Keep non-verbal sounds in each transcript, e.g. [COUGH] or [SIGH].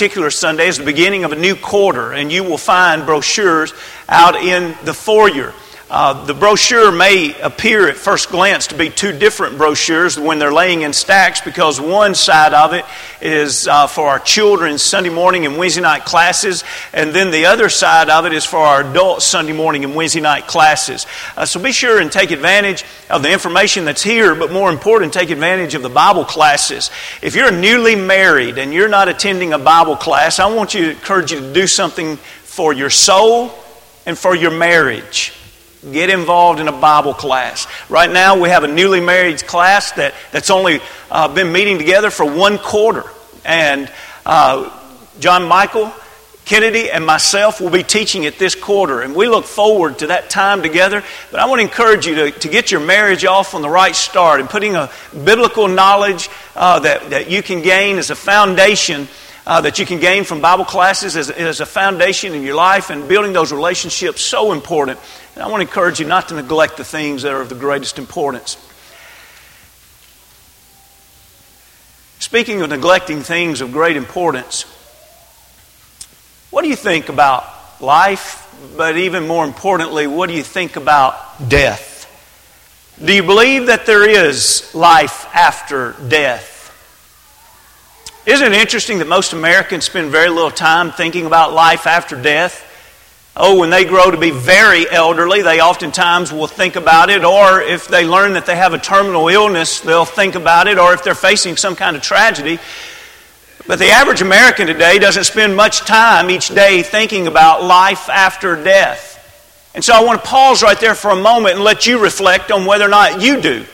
particular Sunday is the beginning of a new quarter, and you will find brochures out in the foyer. Uh, the brochure may appear at first glance to be two different brochures when they're laying in stacks because one side of it is uh, for our children's Sunday morning and Wednesday night classes, and then the other side of it is for our adult Sunday morning and Wednesday night classes. Uh, so be sure and take advantage of the information that's here, but more important, take advantage of the Bible classes. If you're newly married and you're not attending a Bible class, I want you to encourage you to do something for your soul and for your marriage. Get involved in a Bible class. Right now, we have a newly married class that, that's only uh, been meeting together for one quarter. And uh, John Michael Kennedy and myself will be teaching it this quarter. And we look forward to that time together. But I want to encourage you to, to get your marriage off on the right start and putting a biblical knowledge uh, that, that you can gain as a foundation uh, that you can gain from Bible classes as, as a foundation in your life and building those relationships so important. And I want to encourage you not to neglect the things that are of the greatest importance. Speaking of neglecting things of great importance, what do you think about life? But even more importantly, what do you think about death? Do you believe that there is life after death? Isn't it interesting that most Americans spend very little time thinking about life after death? Oh, when they grow to be very elderly, they oftentimes will think about it, or if they learn that they have a terminal illness, they'll think about it, or if they're facing some kind of tragedy. But the average American today doesn't spend much time each day thinking about life after death. And so I want to pause right there for a moment and let you reflect on whether or not you do.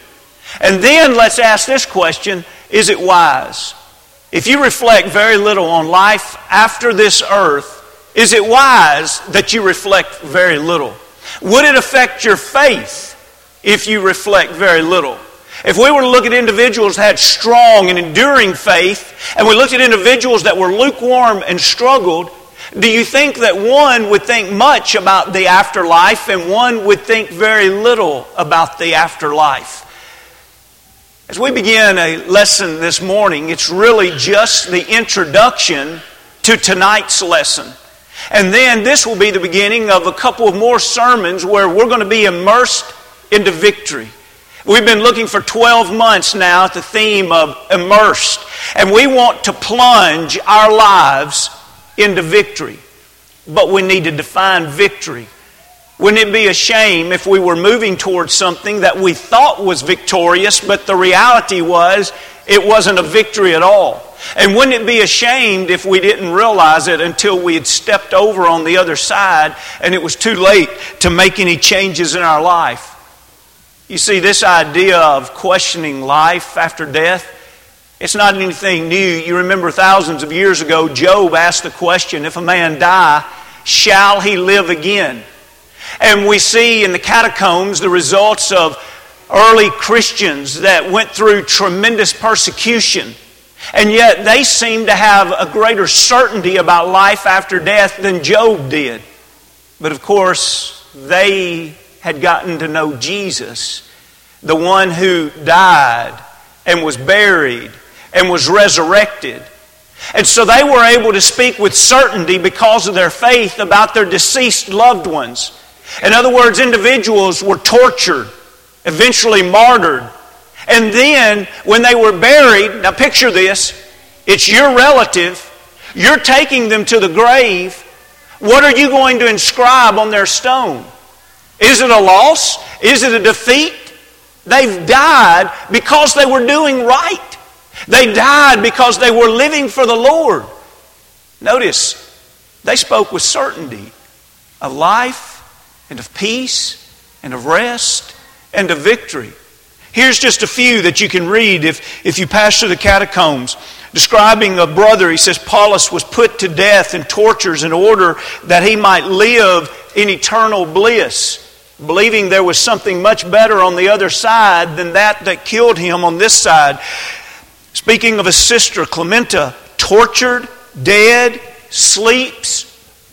And then let's ask this question Is it wise? If you reflect very little on life after this earth, is it wise that you reflect very little? Would it affect your faith if you reflect very little? If we were to look at individuals that had strong and enduring faith, and we looked at individuals that were lukewarm and struggled, do you think that one would think much about the afterlife and one would think very little about the afterlife? As we begin a lesson this morning, it's really just the introduction to tonight's lesson. And then this will be the beginning of a couple of more sermons where we're going to be immersed into victory. We've been looking for 12 months now at the theme of immersed, and we want to plunge our lives into victory. But we need to define victory. Wouldn't it be a shame if we were moving towards something that we thought was victorious, but the reality was it wasn't a victory at all? And wouldn't it be ashamed if we didn't realize it until we had stepped over on the other side and it was too late to make any changes in our life? You see, this idea of questioning life after death, it's not anything new. You remember thousands of years ago, Job asked the question if a man die, shall he live again? And we see in the catacombs the results of early Christians that went through tremendous persecution. And yet they seem to have a greater certainty about life after death than Job did. But of course, they had gotten to know Jesus, the one who died and was buried and was resurrected. And so they were able to speak with certainty because of their faith about their deceased loved ones. In other words, individuals were tortured, eventually martyred. And then, when they were buried, now picture this it's your relative, you're taking them to the grave. What are you going to inscribe on their stone? Is it a loss? Is it a defeat? They've died because they were doing right. They died because they were living for the Lord. Notice, they spoke with certainty of life and of peace and of rest and of victory. Here's just a few that you can read if, if you pass through the catacombs. Describing a brother, he says Paulus was put to death and tortures in order that he might live in eternal bliss, believing there was something much better on the other side than that that killed him on this side. Speaking of a sister, Clementa, tortured, dead, sleeps,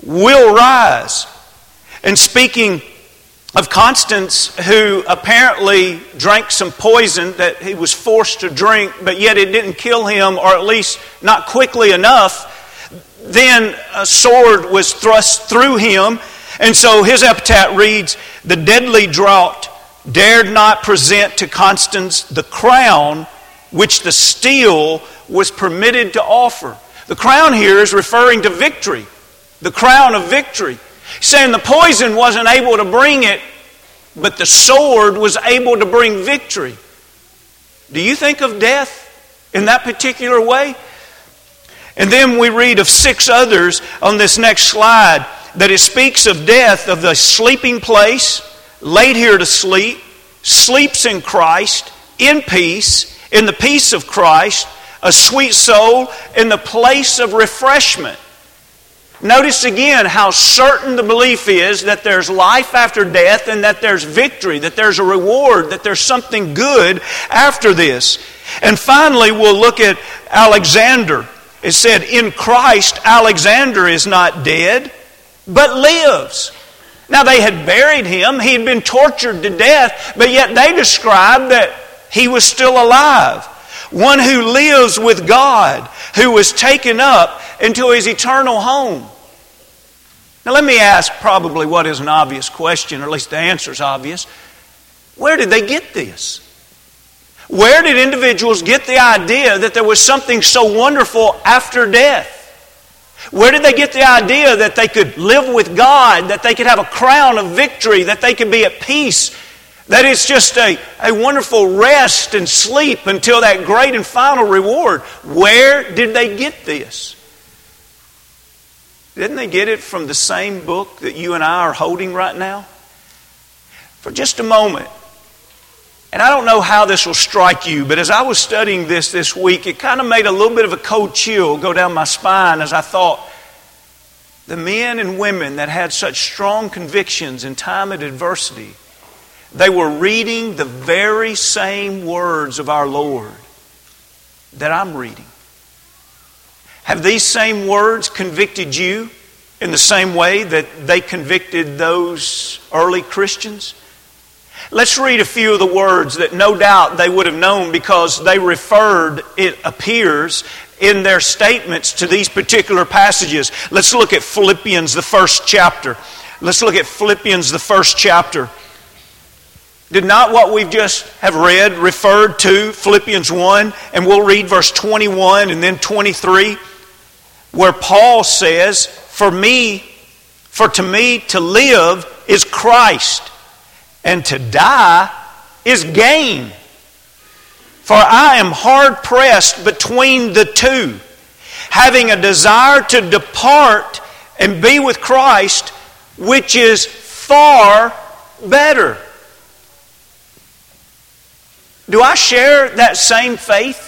will rise. And speaking of Constans, who apparently drank some poison that he was forced to drink, but yet it didn't kill him, or at least not quickly enough, Then a sword was thrust through him, and so his epitaph reads The deadly draught dared not present to Constans the crown which the steel was permitted to offer. The crown here is referring to victory, the crown of victory. Saying the poison wasn't able to bring it, but the sword was able to bring victory. Do you think of death in that particular way? And then we read of six others on this next slide that it speaks of death, of the sleeping place, laid here to sleep, sleeps in Christ, in peace, in the peace of Christ, a sweet soul, in the place of refreshment. Notice again how certain the belief is that there's life after death and that there's victory, that there's a reward, that there's something good after this. And finally, we'll look at Alexander. It said, In Christ, Alexander is not dead, but lives. Now, they had buried him, he had been tortured to death, but yet they described that he was still alive. One who lives with God, who was taken up into his eternal home. Now, let me ask probably what is an obvious question, or at least the answer is obvious. Where did they get this? Where did individuals get the idea that there was something so wonderful after death? Where did they get the idea that they could live with God, that they could have a crown of victory, that they could be at peace, that it's just a, a wonderful rest and sleep until that great and final reward? Where did they get this? Didn't they get it from the same book that you and I are holding right now? For just a moment, and I don't know how this will strike you, but as I was studying this this week, it kind of made a little bit of a cold chill go down my spine as I thought the men and women that had such strong convictions in time of adversity, they were reading the very same words of our Lord that I'm reading. Have these same words convicted you in the same way that they convicted those early Christians? Let's read a few of the words that no doubt they would have known because they referred, it appears, in their statements to these particular passages. Let's look at Philippians, the first chapter. Let's look at Philippians, the first chapter. Did not what we've just have read referred to Philippians 1? And we'll read verse 21 and then 23, where Paul says, For me, for to me to live is Christ and to die is gain. For I am hard pressed between the two, having a desire to depart and be with Christ, which is far better. Do I share that same faith?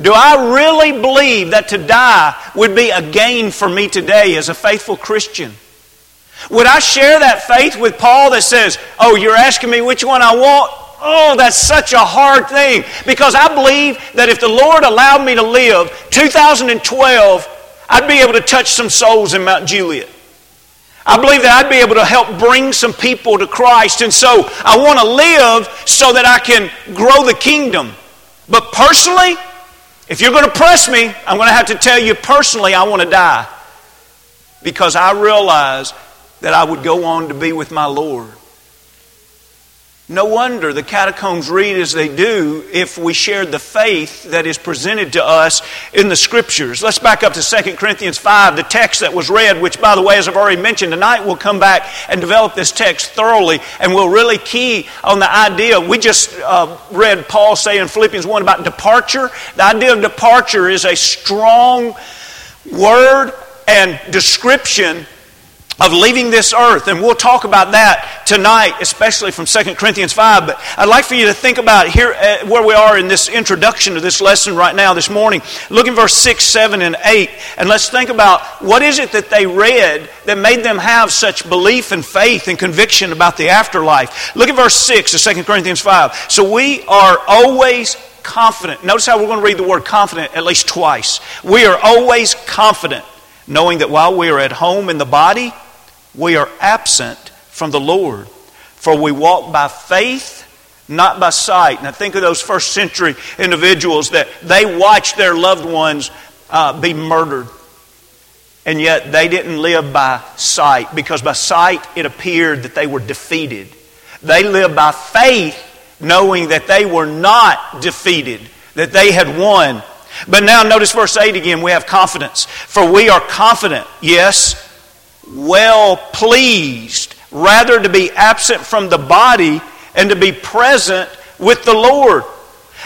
Do I really believe that to die would be a gain for me today as a faithful Christian? Would I share that faith with Paul that says, Oh, you're asking me which one I want? Oh, that's such a hard thing. Because I believe that if the Lord allowed me to live 2012, I'd be able to touch some souls in Mount Juliet. I believe that I'd be able to help bring some people to Christ. And so I want to live so that I can grow the kingdom. But personally, if you're going to press me, I'm going to have to tell you personally, I want to die. Because I realize that I would go on to be with my Lord. No wonder the catacombs read as they do if we shared the faith that is presented to us in the Scriptures. Let's back up to 2 Corinthians 5, the text that was read, which, by the way, as I've already mentioned, tonight we'll come back and develop this text thoroughly and we'll really key on the idea. We just uh, read Paul say in Philippians 1 about departure. The idea of departure is a strong word and description of leaving this earth. And we'll talk about that tonight, especially from 2 Corinthians 5. But I'd like for you to think about here uh, where we are in this introduction to this lesson right now, this morning. Look in verse 6, 7, and 8. And let's think about what is it that they read that made them have such belief and faith and conviction about the afterlife. Look at verse 6 of 2 Corinthians 5. So we are always confident. Notice how we're going to read the word confident at least twice. We are always confident, knowing that while we are at home in the body, we are absent from the Lord. For we walk by faith, not by sight. Now think of those first century individuals that they watched their loved ones uh, be murdered. and yet they didn't live by sight because by sight it appeared that they were defeated. They lived by faith, knowing that they were not defeated, that they had won. But now notice verse 8 again. We have confidence. For we are confident, yes, well pleased, rather to be absent from the body and to be present with the Lord.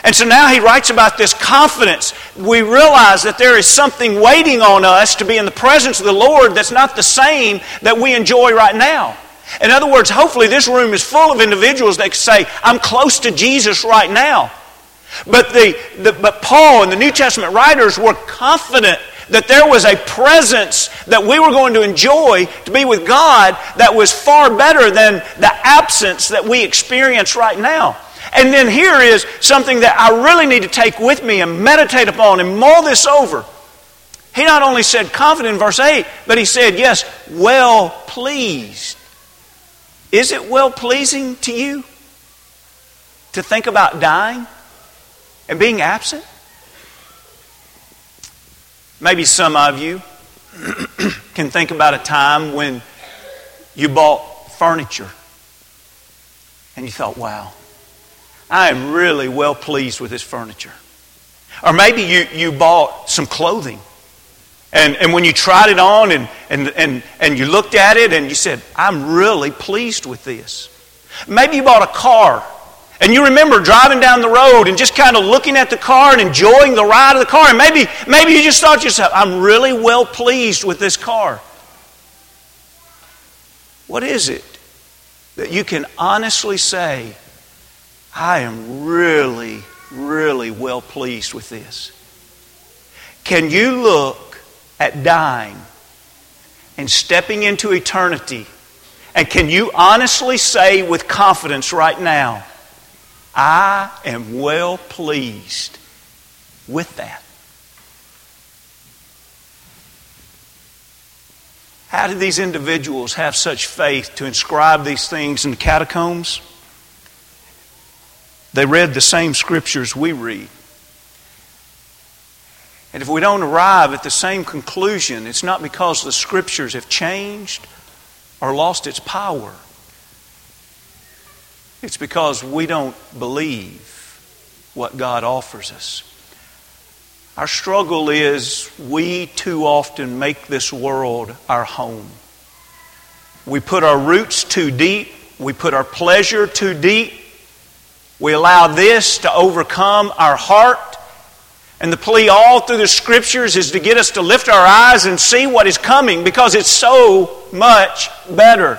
And so now he writes about this confidence. We realize that there is something waiting on us to be in the presence of the Lord that's not the same that we enjoy right now. In other words, hopefully this room is full of individuals that say, I'm close to Jesus right now. But, the, the, but Paul and the New Testament writers were confident that there was a presence that we were going to enjoy to be with God that was far better than the absence that we experience right now. And then here is something that I really need to take with me and meditate upon and mull this over. He not only said confident in verse 8, but he said, yes, well pleased. Is it well pleasing to you to think about dying and being absent? Maybe some of you [CLEARS THROAT] can think about a time when you bought furniture and you thought, wow, I am really well pleased with this furniture. Or maybe you, you bought some clothing. And, and when you tried it on and, and, and, and you looked at it and you said, I'm really pleased with this. Maybe you bought a car and you remember driving down the road and just kind of looking at the car and enjoying the ride of the car. And maybe, maybe you just thought to yourself, I'm really well pleased with this car. What is it that you can honestly say, I am really, really well pleased with this. Can you look at dying and stepping into eternity, and can you honestly say with confidence right now, I am well pleased with that? How did these individuals have such faith to inscribe these things in the catacombs? They read the same scriptures we read. And if we don't arrive at the same conclusion, it's not because the scriptures have changed or lost its power. It's because we don't believe what God offers us. Our struggle is we too often make this world our home. We put our roots too deep, we put our pleasure too deep, we allow this to overcome our heart. And the plea all through the scriptures is to get us to lift our eyes and see what is coming because it's so much better.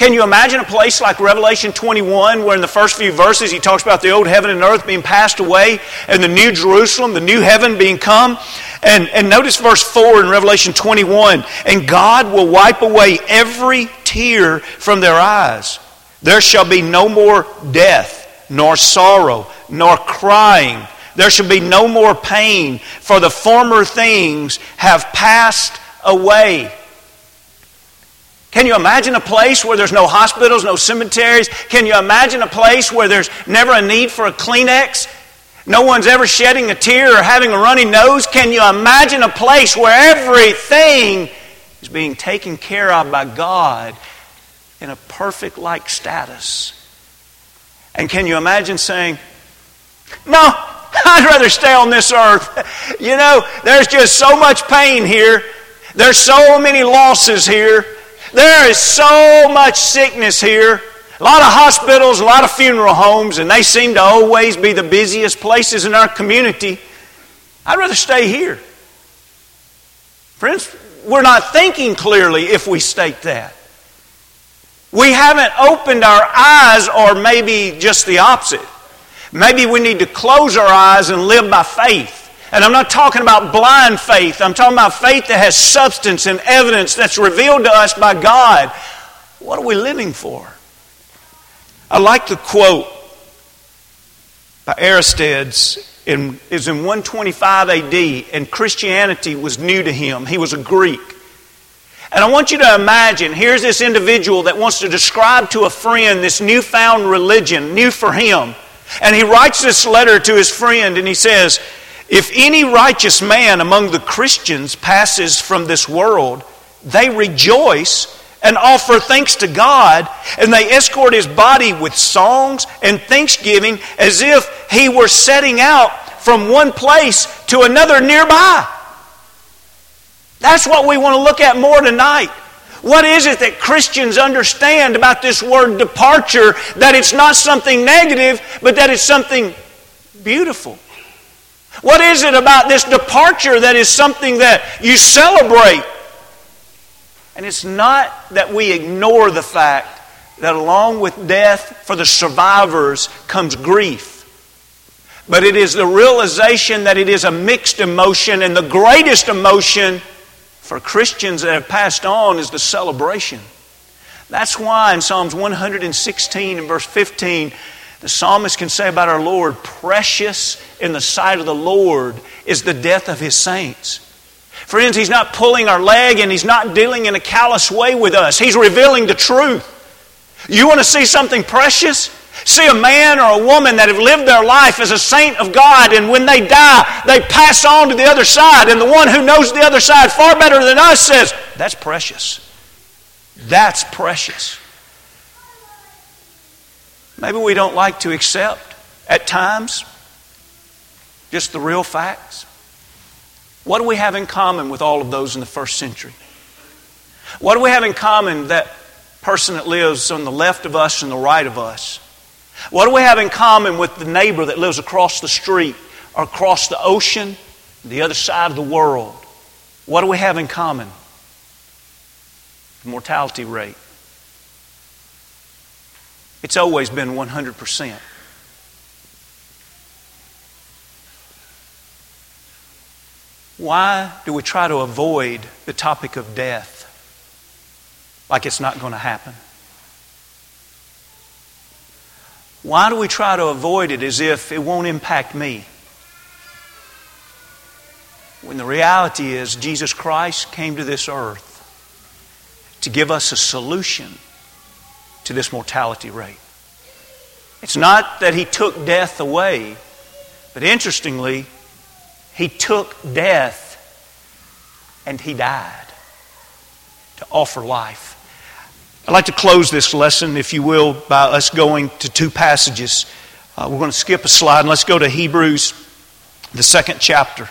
Can you imagine a place like Revelation 21 where in the first few verses he talks about the old heaven and earth being passed away and the new Jerusalem, the new heaven being come? And, and notice verse 4 in Revelation 21 and God will wipe away every tear from their eyes. There shall be no more death nor sorrow, nor crying. There shall be no more pain, for the former things have passed away. Can you imagine a place where there's no hospitals, no cemeteries? Can you imagine a place where there's never a need for a Kleenex? No one's ever shedding a tear or having a runny nose? Can you imagine a place where everything is being taken care of by God in a perfect like status? And can you imagine saying, No, I'd rather stay on this earth. You know, there's just so much pain here. There's so many losses here. There is so much sickness here. A lot of hospitals, a lot of funeral homes, and they seem to always be the busiest places in our community. I'd rather stay here. Friends, we're not thinking clearly if we state that. We haven't opened our eyes, or maybe just the opposite. Maybe we need to close our eyes and live by faith. And I'm not talking about blind faith. I'm talking about faith that has substance and evidence that's revealed to us by God. What are we living for? I like the quote by Aristides. In, is in 125 AD, and Christianity was new to him. He was a Greek. And I want you to imagine here's this individual that wants to describe to a friend this newfound religion, new for him. And he writes this letter to his friend and he says, If any righteous man among the Christians passes from this world, they rejoice and offer thanks to God, and they escort his body with songs and thanksgiving as if he were setting out from one place to another nearby. That's what we want to look at more tonight. What is it that Christians understand about this word departure? That it's not something negative, but that it's something beautiful. What is it about this departure that is something that you celebrate? And it's not that we ignore the fact that along with death for the survivors comes grief. But it is the realization that it is a mixed emotion, and the greatest emotion for Christians that have passed on is the celebration. That's why in Psalms 116 and verse 15, the psalmist can say about our Lord, precious in the sight of the Lord is the death of his saints. Friends, he's not pulling our leg and he's not dealing in a callous way with us. He's revealing the truth. You want to see something precious? See a man or a woman that have lived their life as a saint of God, and when they die, they pass on to the other side. And the one who knows the other side far better than us says, That's precious. That's precious. Maybe we don't like to accept at times just the real facts. What do we have in common with all of those in the first century? What do we have in common that person that lives on the left of us and the right of us? What do we have in common with the neighbor that lives across the street or across the ocean, the other side of the world? What do we have in common? The mortality rate. It's always been 100%. Why do we try to avoid the topic of death like it's not going to happen? Why do we try to avoid it as if it won't impact me? When the reality is, Jesus Christ came to this earth to give us a solution to this mortality rate. It's not that he took death away, but interestingly, he took death and he died to offer life. I'd like to close this lesson, if you will, by us going to two passages. Uh, we're going to skip a slide and let's go to Hebrews, the second chapter.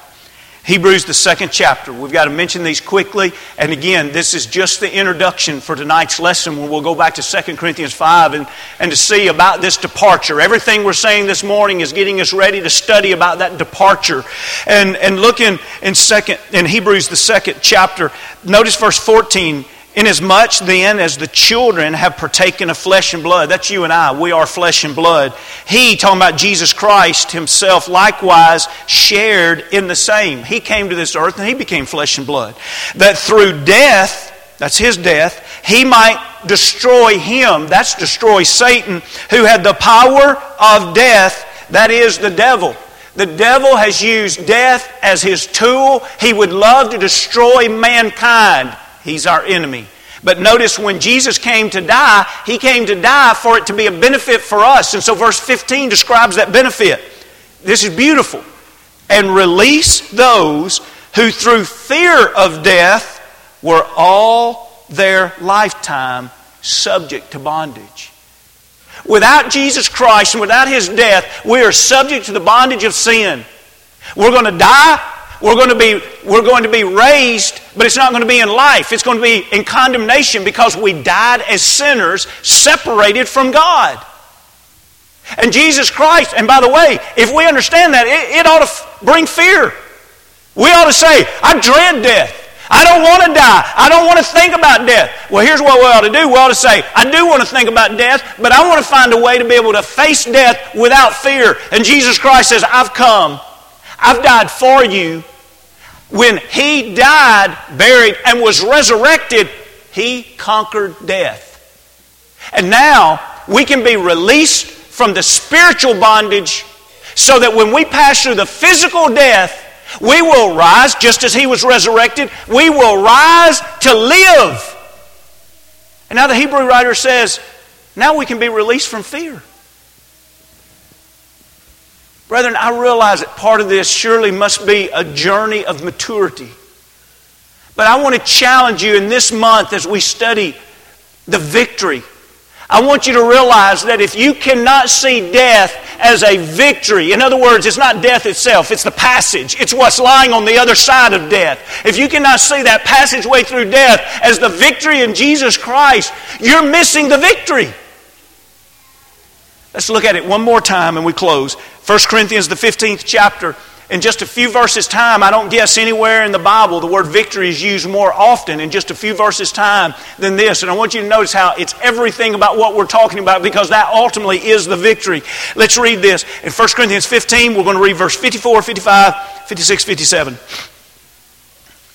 Hebrews, the second chapter. We've got to mention these quickly. And again, this is just the introduction for tonight's lesson when we'll go back to 2 Corinthians 5 and, and to see about this departure. Everything we're saying this morning is getting us ready to study about that departure. And, and look in, in, second, in Hebrews, the second chapter. Notice verse 14. Inasmuch then as the children have partaken of flesh and blood, that's you and I, we are flesh and blood. He, talking about Jesus Christ himself, likewise shared in the same. He came to this earth and he became flesh and blood. That through death, that's his death, he might destroy him, that's destroy Satan, who had the power of death, that is the devil. The devil has used death as his tool. He would love to destroy mankind. He's our enemy. But notice when Jesus came to die, he came to die for it to be a benefit for us. And so verse 15 describes that benefit. This is beautiful. And release those who through fear of death were all their lifetime subject to bondage. Without Jesus Christ and without his death, we are subject to the bondage of sin. We're going to die we're going to be, we're going to be raised, but it's not going to be in life. It's going to be in condemnation because we died as sinners separated from God. And Jesus Christ, and by the way, if we understand that, it, it ought to f- bring fear. We ought to say, I dread death. I don't want to die. I don't want to think about death. Well, here's what we ought to do. We ought to say, I do want to think about death, but I want to find a way to be able to face death without fear. And Jesus Christ says, I've come. I've died for you when he died, buried, and was resurrected, he conquered death. And now we can be released from the spiritual bondage so that when we pass through the physical death, we will rise just as he was resurrected. We will rise to live. And now the Hebrew writer says, now we can be released from fear. Brethren, I realize that part of this surely must be a journey of maturity. But I want to challenge you in this month as we study the victory. I want you to realize that if you cannot see death as a victory, in other words, it's not death itself, it's the passage, it's what's lying on the other side of death. If you cannot see that passageway through death as the victory in Jesus Christ, you're missing the victory. Let's look at it one more time and we close. 1 Corinthians, the 15th chapter. In just a few verses' time, I don't guess anywhere in the Bible the word victory is used more often in just a few verses' time than this. And I want you to notice how it's everything about what we're talking about because that ultimately is the victory. Let's read this. In 1 Corinthians 15, we're going to read verse 54, 55, 56, 57.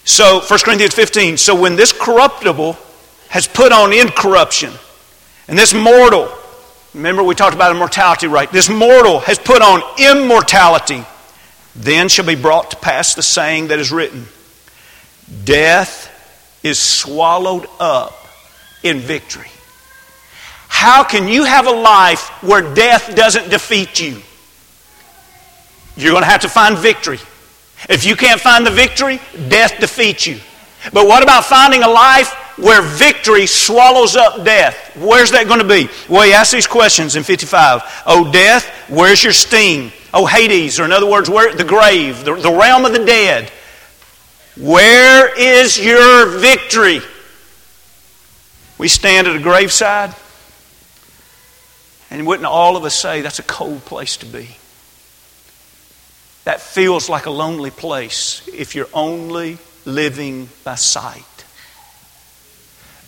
So, 1 Corinthians 15. So when this corruptible has put on incorruption, and this mortal, remember we talked about immortality, right? This mortal has put on immortality then shall be brought to pass the saying that is written Death is swallowed up in victory. How can you have a life where death doesn't defeat you? You're going to have to find victory. If you can't find the victory, death defeats you. But what about finding a life where victory swallows up death? Where's that going to be? Well, he asks these questions in 55. Oh, death, where's your sting? Oh, Hades, or in other words, where, the grave, the, the realm of the dead. Where is your victory? We stand at a graveside, and wouldn't all of us say that's a cold place to be? That feels like a lonely place if you're only living by sight.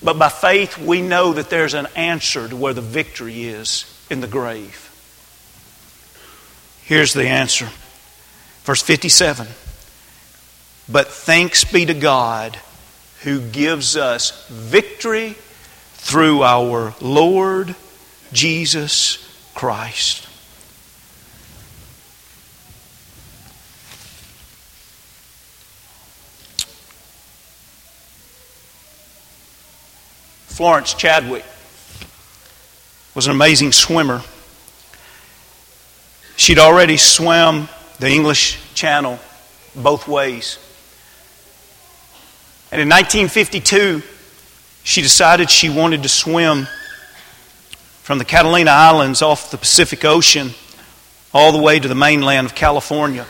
But by faith, we know that there's an answer to where the victory is in the grave. Here's the answer. Verse 57 But thanks be to God who gives us victory through our Lord Jesus Christ. Florence Chadwick was an amazing swimmer. She'd already swam the English Channel both ways. And in 1952, she decided she wanted to swim from the Catalina Islands off the Pacific Ocean all the way to the mainland of California.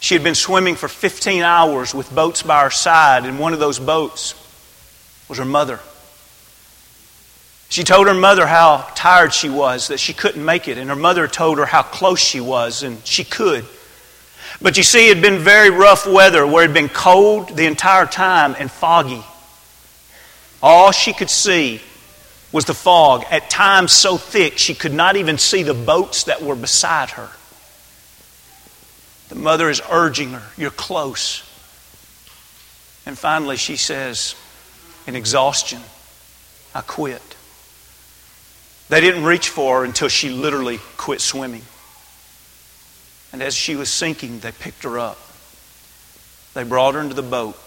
She had been swimming for 15 hours with boats by her side, and one of those boats was her mother. She told her mother how tired she was, that she couldn't make it, and her mother told her how close she was, and she could. But you see, it had been very rough weather where it had been cold the entire time and foggy. All she could see was the fog, at times so thick she could not even see the boats that were beside her. The mother is urging her, You're close. And finally, she says, in exhaustion, I quit. They didn't reach for her until she literally quit swimming. And as she was sinking, they picked her up. They brought her into the boat.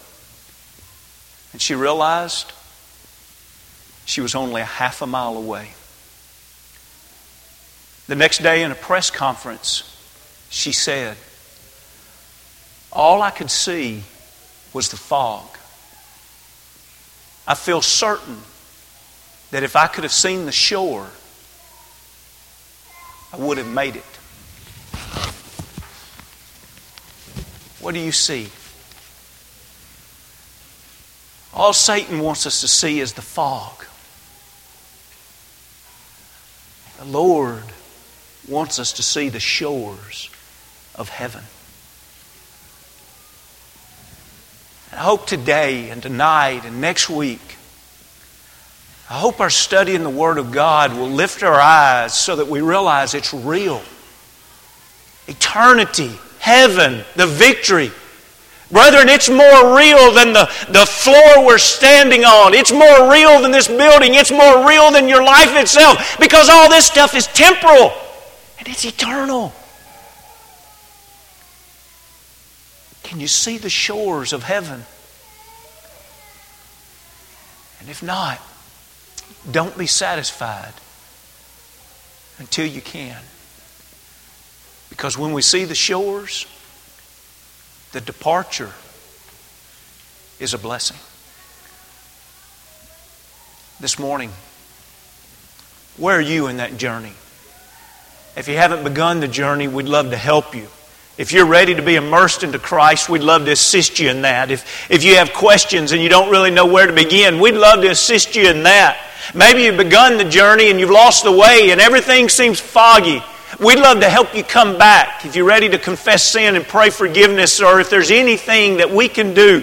And she realized she was only a half a mile away. The next day in a press conference, she said, All I could see was the fog. I feel certain that if I could have seen the shore, I would have made it. What do you see? All Satan wants us to see is the fog. The Lord wants us to see the shores of heaven. I hope today and tonight and next week, I hope our study in the Word of God will lift our eyes so that we realize it's real. Eternity, heaven, the victory. Brethren, it's more real than the, the floor we're standing on. It's more real than this building. It's more real than your life itself because all this stuff is temporal and it's eternal. Can you see the shores of heaven? And if not, don't be satisfied until you can. Because when we see the shores, the departure is a blessing. This morning, where are you in that journey? If you haven't begun the journey, we'd love to help you. If you're ready to be immersed into Christ, we'd love to assist you in that. If, if you have questions and you don't really know where to begin, we'd love to assist you in that. Maybe you've begun the journey and you've lost the way and everything seems foggy. We'd love to help you come back if you're ready to confess sin and pray forgiveness or if there's anything that we can do.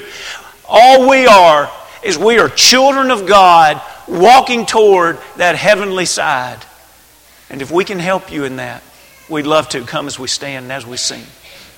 All we are is we are children of God walking toward that heavenly side. And if we can help you in that, we'd love to. Come as we stand and as we sing.